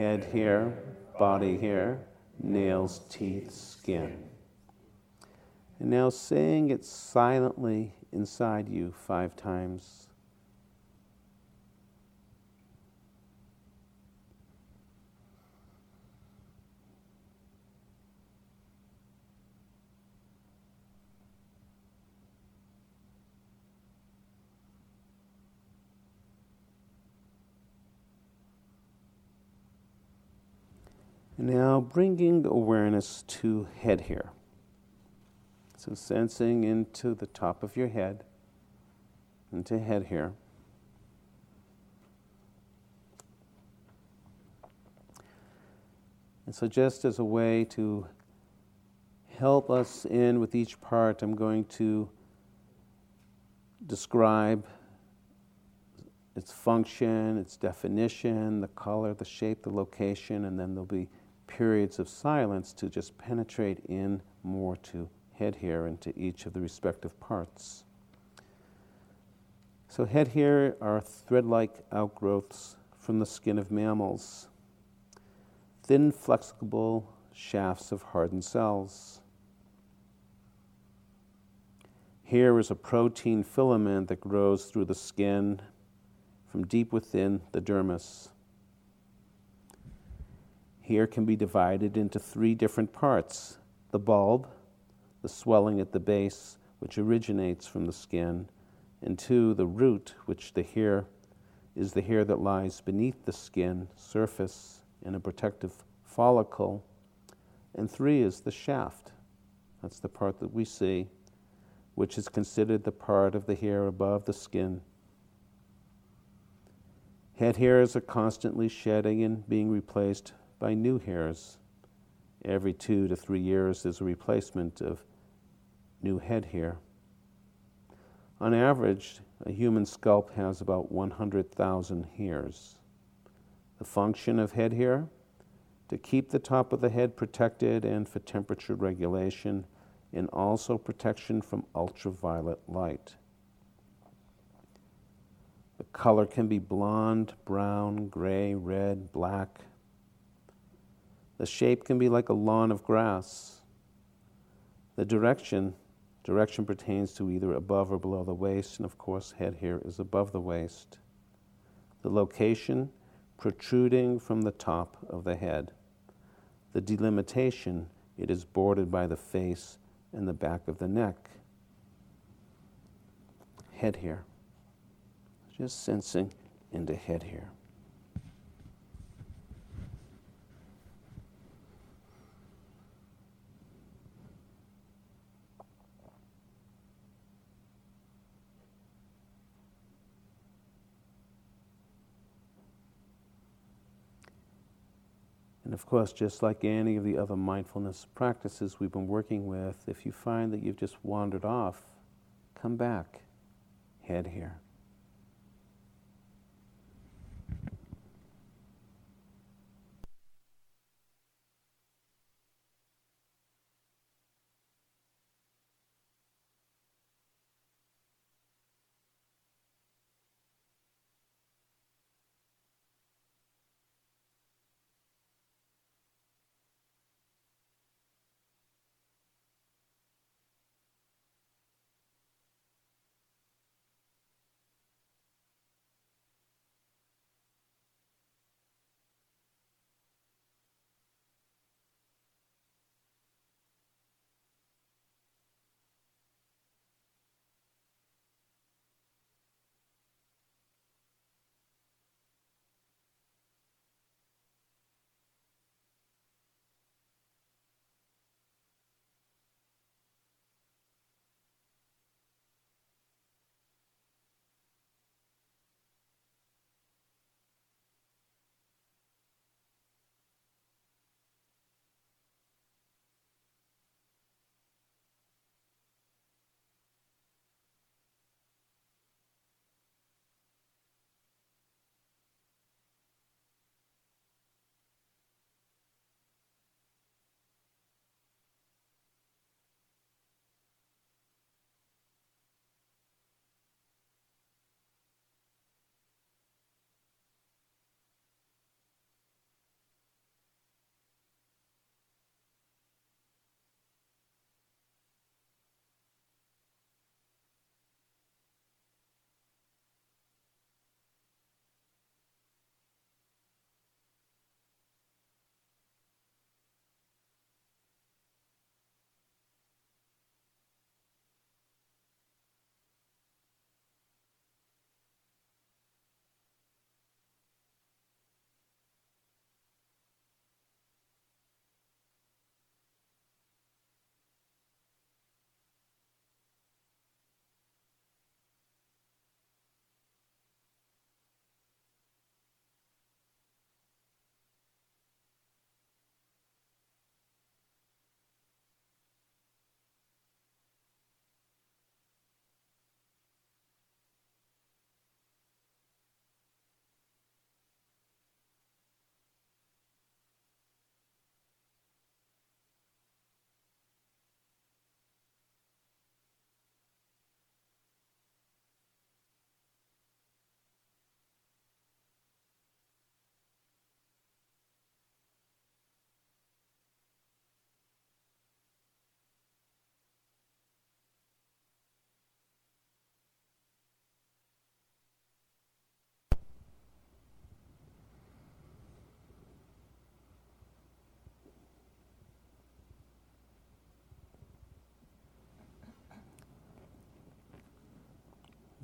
head hair, body hair, nails, teeth, skin. And now saying it silently inside you five times. Now bringing awareness to head hair. So sensing into the top of your head, into head hair. And so, just as a way to help us in with each part, I'm going to describe its function, its definition, the color, the shape, the location, and then there'll be periods of silence to just penetrate in more to head hair into each of the respective parts. So, head hair are thread like outgrowths from the skin of mammals, thin, flexible shafts of hardened cells. Here is a protein filament that grows through the skin from deep within the dermis here can be divided into three different parts the bulb, the swelling at the base, which originates from the skin, and two, the root, which the hair is the hair that lies beneath the skin surface in a protective follicle, and three is the shaft. That's the part that we see, which is considered the part of the hair above the skin. Head hairs are constantly shedding and being replaced by new hairs. Every two to three years, there's a replacement of new head hair. On average, a human scalp has about 100,000 hairs. The function of head hair? To keep the top of the head protected and for temperature regulation, and also protection from ultraviolet light. The color can be blonde, brown, gray, red, black, the shape can be like a lawn of grass. The direction, direction pertains to either above or below the waist, and of course, head hair is above the waist. The location, protruding from the top of the head. The delimitation, it is bordered by the face and the back of the neck. Head hair. Just sensing into head hair. And of course, just like any of the other mindfulness practices we've been working with, if you find that you've just wandered off, come back, head hair.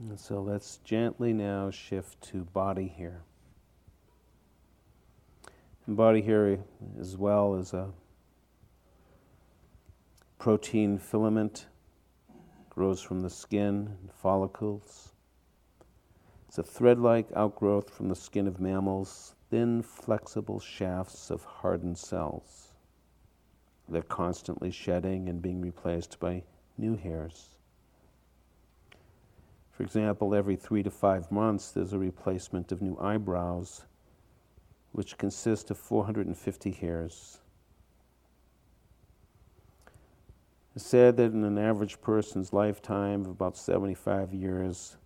And so let's gently now shift to body hair. And body hair, as well, is a protein filament, grows from the skin and follicles. It's a thread like outgrowth from the skin of mammals, thin, flexible shafts of hardened cells. They're constantly shedding and being replaced by new hairs. For example, every three to five months, there's a replacement of new eyebrows, which consist of 450 hairs. It's said that in an average person's lifetime of about 75 years,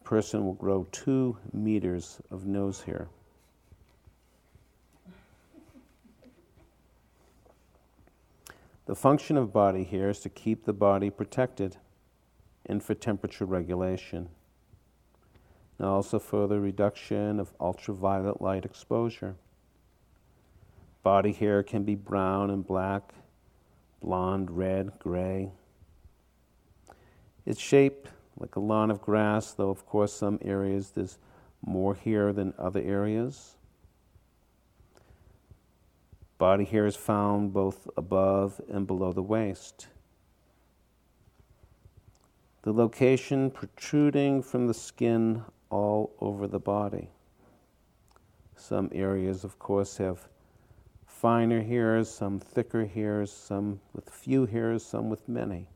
a person will grow two meters of nose hair. The function of body hair is to keep the body protected and for temperature regulation. And also for the reduction of ultraviolet light exposure. Body hair can be brown and black, blonde, red, gray. It's shaped like a lawn of grass, though, of course, some areas there's more hair than other areas. Body hair is found both above and below the waist. The location protruding from the skin all over the body. Some areas, of course, have finer hairs, some thicker hairs, some with few hairs, some with many.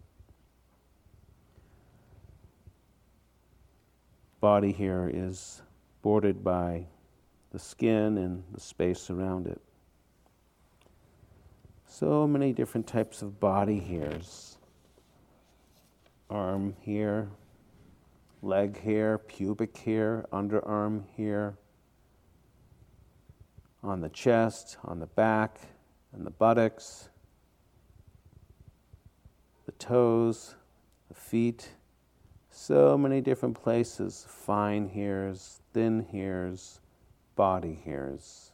Body hair is bordered by the skin and the space around it. So many different types of body hairs arm here, leg here, pubic here, underarm here, on the chest, on the back, and the buttocks, the toes, the feet. So many different places fine hairs, thin hairs, body hairs.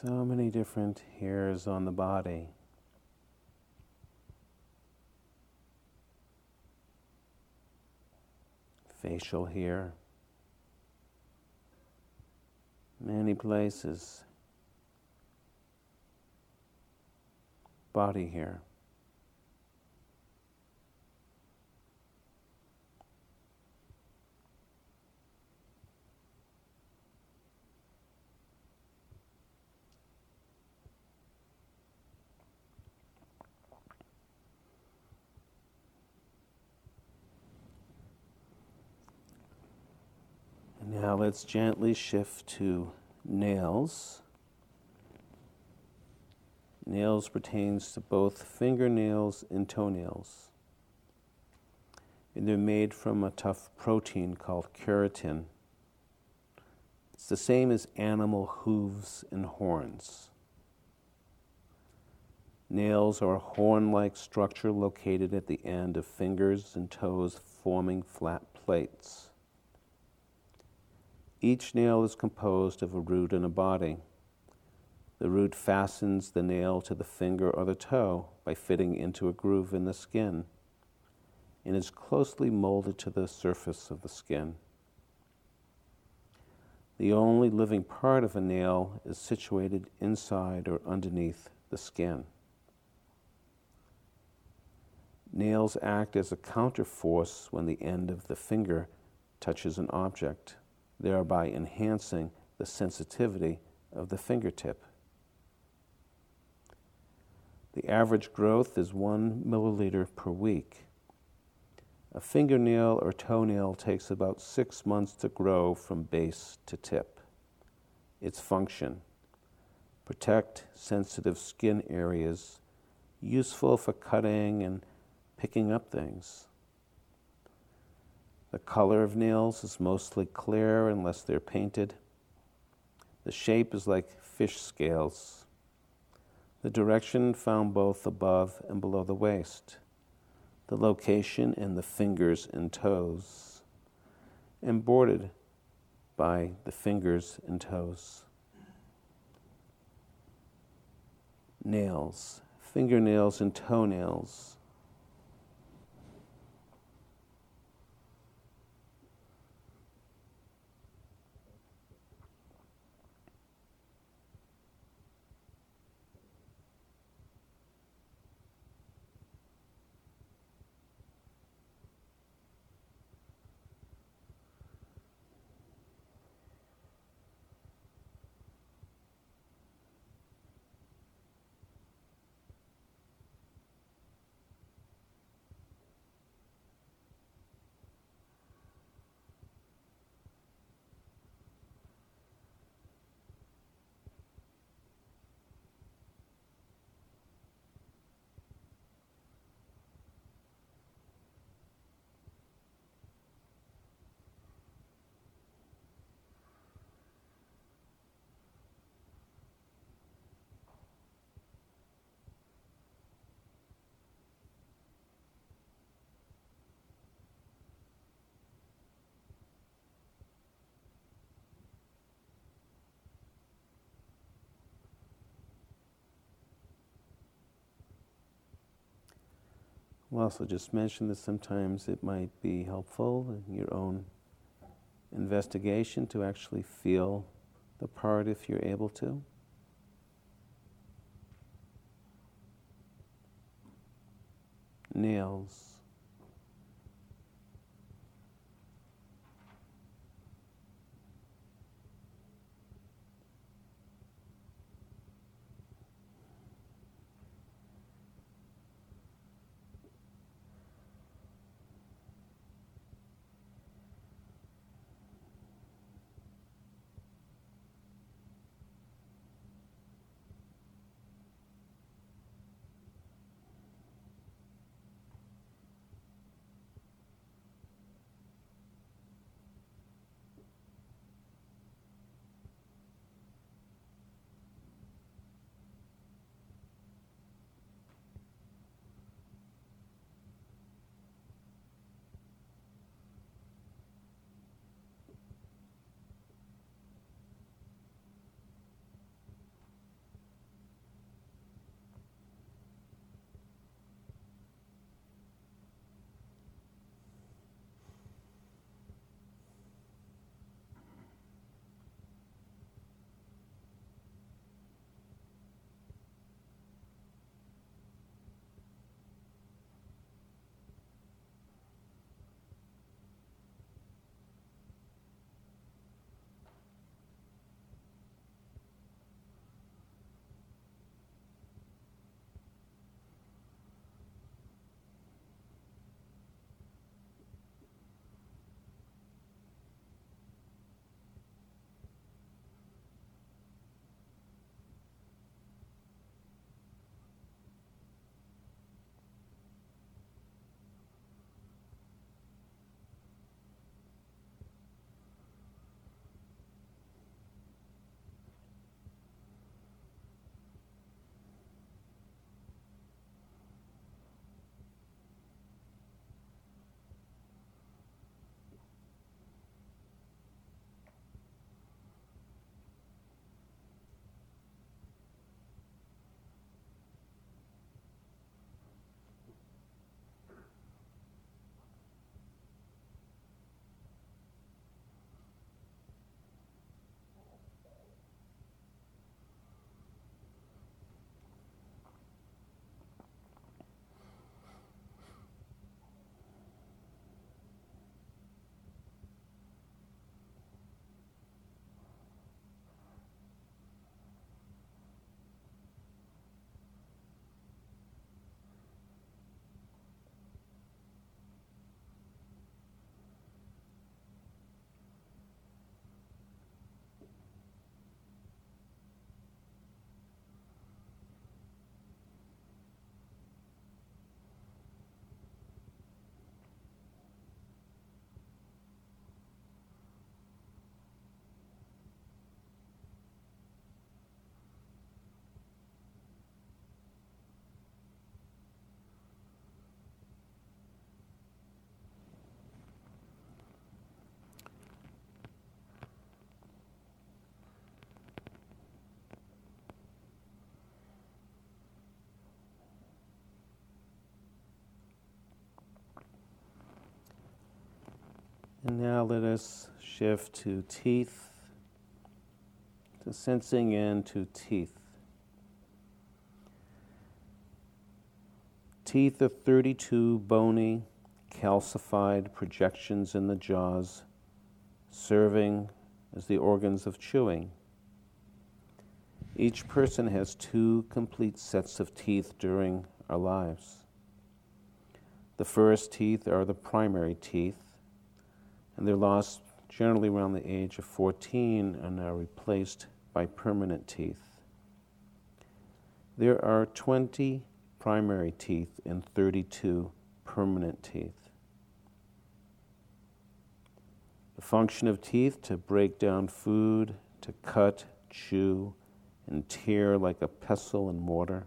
So many different hairs on the body. Facial hair. Many places. Body hair. Now let's gently shift to nails. Nails pertains to both fingernails and toenails. And they're made from a tough protein called keratin. It's the same as animal hooves and horns. Nails are a horn like structure located at the end of fingers and toes, forming flat plates. Each nail is composed of a root and a body. The root fastens the nail to the finger or the toe by fitting into a groove in the skin and is closely molded to the surface of the skin. The only living part of a nail is situated inside or underneath the skin. Nails act as a counterforce when the end of the finger touches an object thereby enhancing the sensitivity of the fingertip. The average growth is one milliliter per week. A fingernail or toenail takes about six months to grow from base to tip. Its function protect sensitive skin areas, useful for cutting and picking up things. The color of nails is mostly clear unless they're painted. The shape is like fish scales. The direction found both above and below the waist. The location in the fingers and toes. And bordered by the fingers and toes. Nails, fingernails, and toenails We'll also just mention that sometimes it might be helpful in your own investigation to actually feel the part if you're able to. Nails. Now let us shift to teeth, to sensing into teeth. Teeth are 32 bony, calcified projections in the jaws, serving as the organs of chewing. Each person has two complete sets of teeth during our lives. The first teeth are the primary teeth, and they're lost generally around the age of 14 and are replaced by permanent teeth. There are 20 primary teeth and 32 permanent teeth. The function of teeth to break down food, to cut, chew, and tear like a pestle and mortar.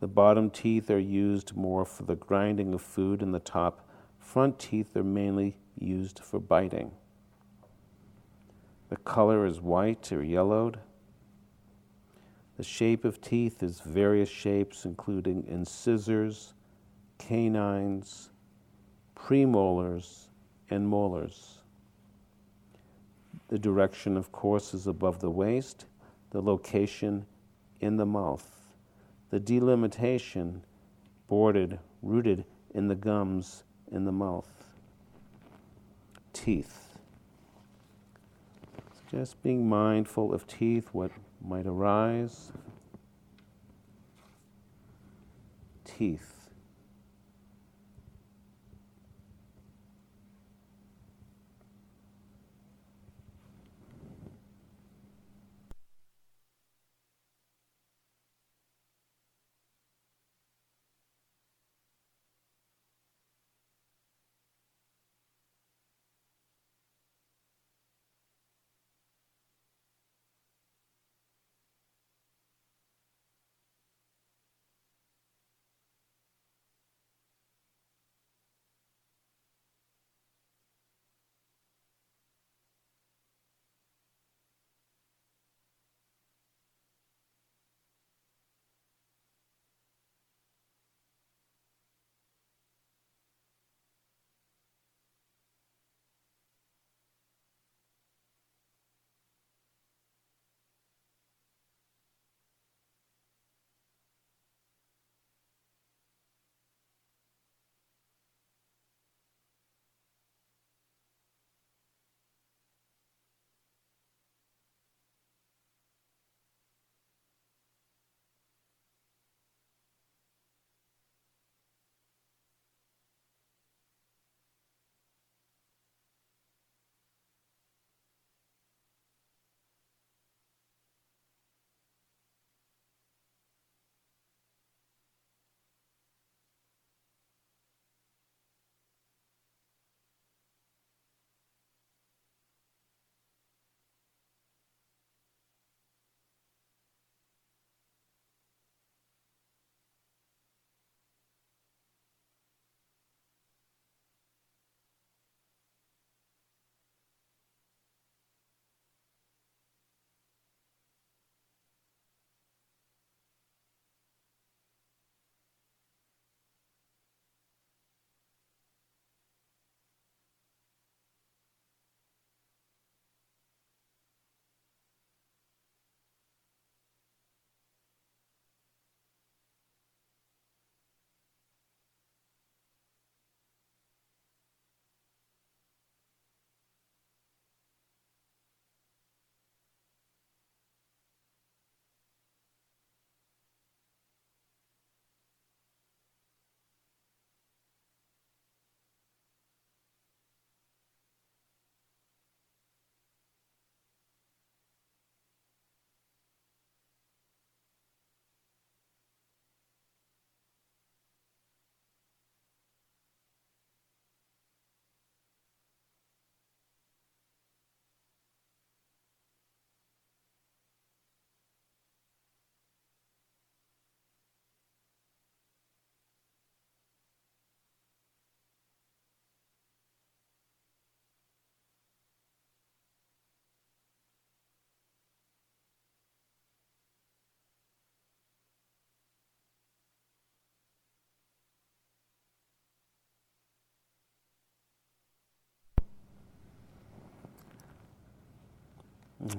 The bottom teeth are used more for the grinding of food, and the top front teeth are mainly used for biting. The color is white or yellowed. The shape of teeth is various shapes, including incisors, canines, premolars, and molars. The direction, of course, is above the waist, the location in the mouth. The delimitation, bordered, rooted in the gums in the mouth. Teeth. Just being mindful of teeth, what might arise. Teeth.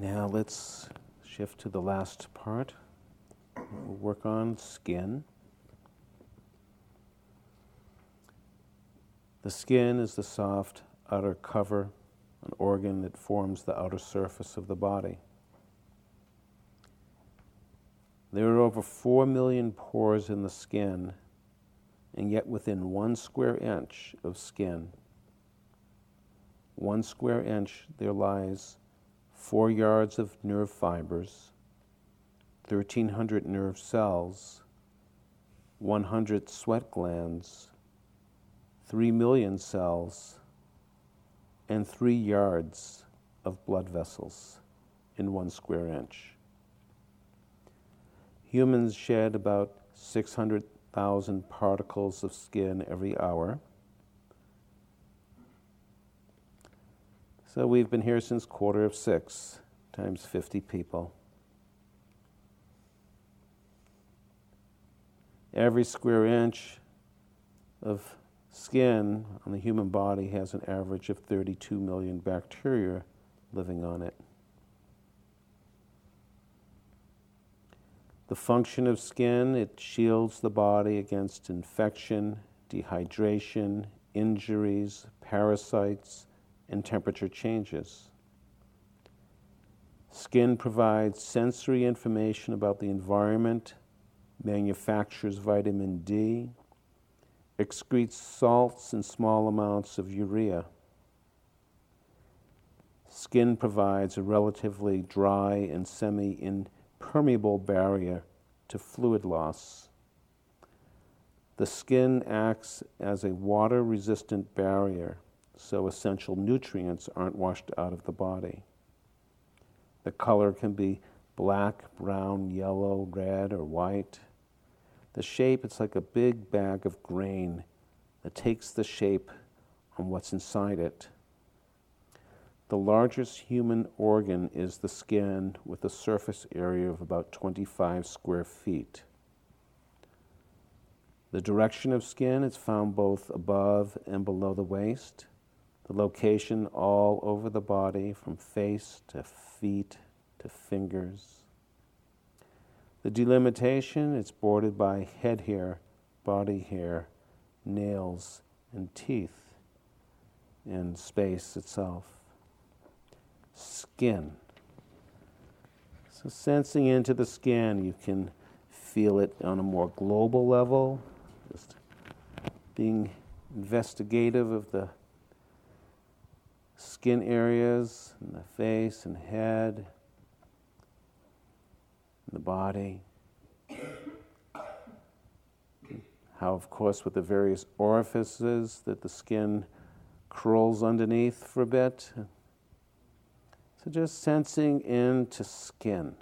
Now let's shift to the last part. We'll work on skin. The skin is the soft outer cover, an organ that forms the outer surface of the body. There are over 4 million pores in the skin, and yet within one square inch of skin, one square inch, there lies four yards of nerve fibers, 1,300 nerve cells, 100 sweat glands, 3 million cells, and 3 yards of blood vessels in one square inch. Humans shed about 600,000 particles of skin every hour. So we've been here since quarter of six times 50 people. Every square inch of skin on the human body has an average of 32 million bacteria living on it. The function of skin, it shields the body against infection, dehydration, injuries, parasites, and temperature changes. Skin provides sensory information about the environment, manufactures vitamin D, excretes salts and small amounts of urea. Skin provides a relatively dry and semi impermeable barrier to fluid loss. The skin acts as a water resistant barrier so essential nutrients aren't washed out of the body. The color can be black, brown, yellow, red, or white. The shape, it's like a big bag of grain that takes the shape on what's inside it. The largest human organ is the skin with a surface area of about 25 square feet. The direction of skin is found both above and below the waist the location all over the body from face to feet to fingers. The delimitation is bordered by head hair, body hair, nails, and teeth, and space itself. Skin. So, sensing into the skin, you can feel it on a more global level, just being investigative of the skin areas in the face and head, the body. How, of course, with the various orifices that the skin crawls underneath for a bit. So just sensing into skin.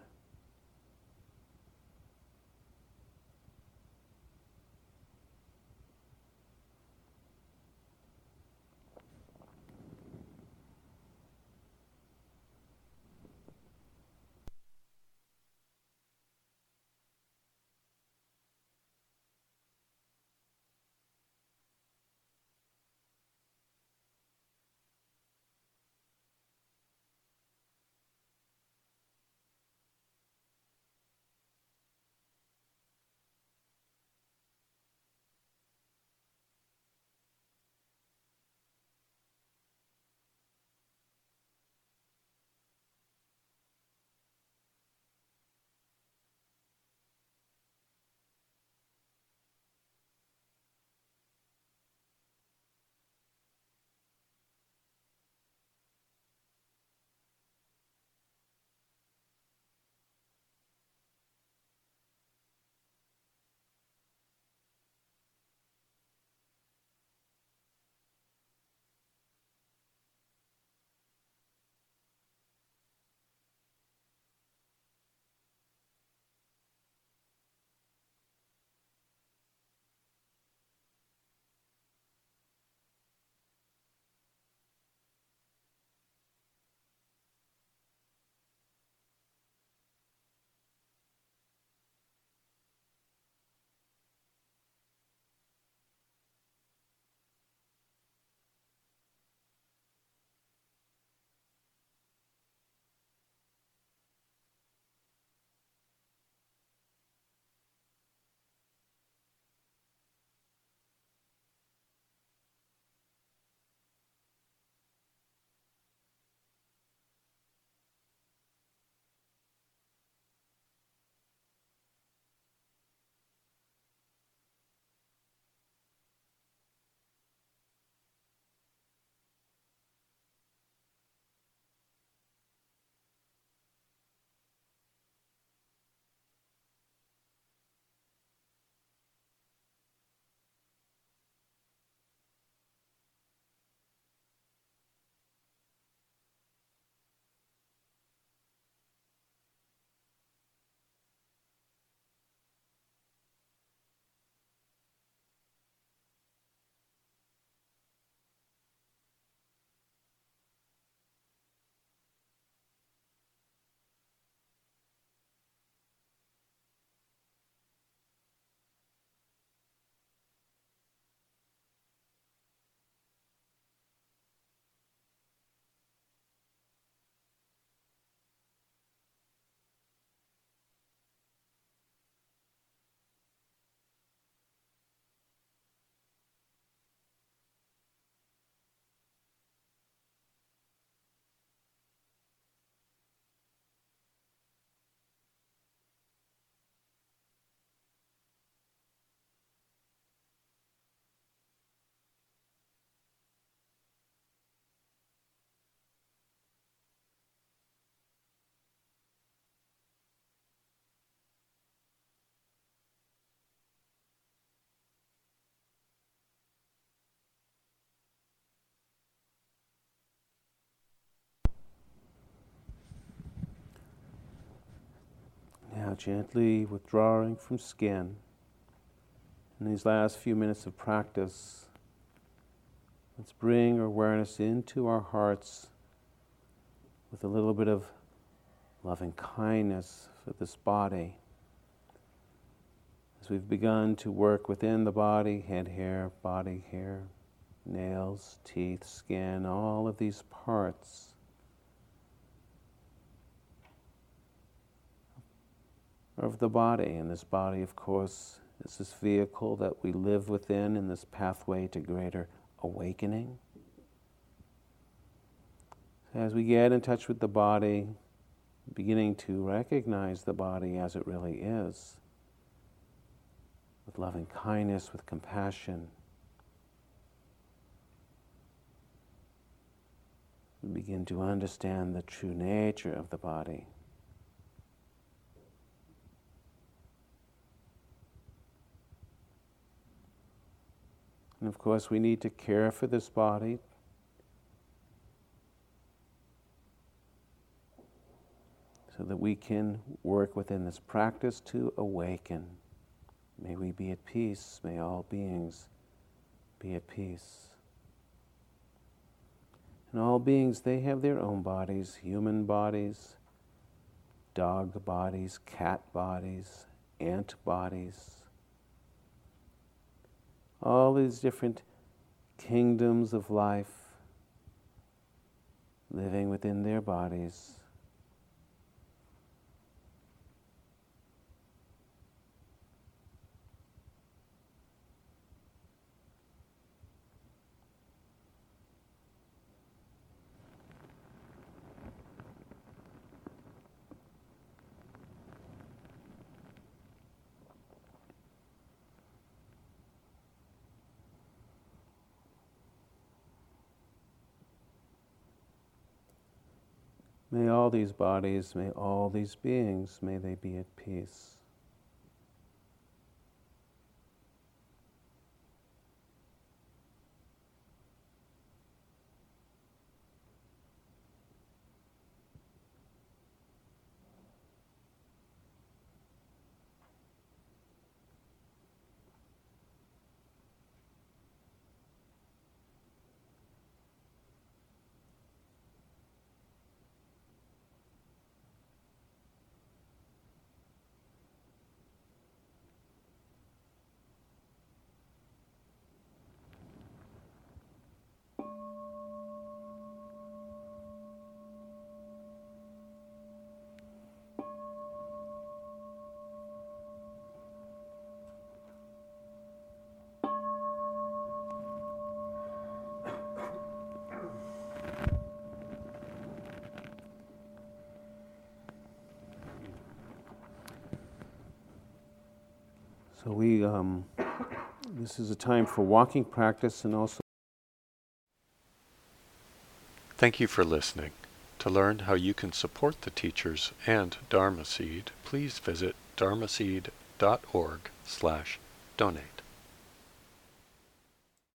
Now, gently withdrawing from skin. In these last few minutes of practice, let's bring awareness into our hearts with a little bit of loving kindness for this body. As we've begun to work within the body, head hair, body hair, nails, teeth, skin, all of these parts. Of the body, and this body, of course, is this vehicle that we live within in this pathway to greater awakening. As we get in touch with the body, beginning to recognize the body as it really is, with loving kindness, with compassion. We begin to understand the true nature of the body. And of course, we need to care for this body, so that we can work within this practice to awaken. May we be at peace. May all beings be at peace. And all beings, they have their own bodies human bodies, dog bodies, cat bodies, ant bodies. All these different kingdoms of life living within their bodies. May all these bodies, may all these beings, may they be at peace. So we, um, this is a time for walking practice and also. Thank you for listening. To learn how you can support the teachers and Dharma Seed, please visit dharma dharmaseed.org slash donate.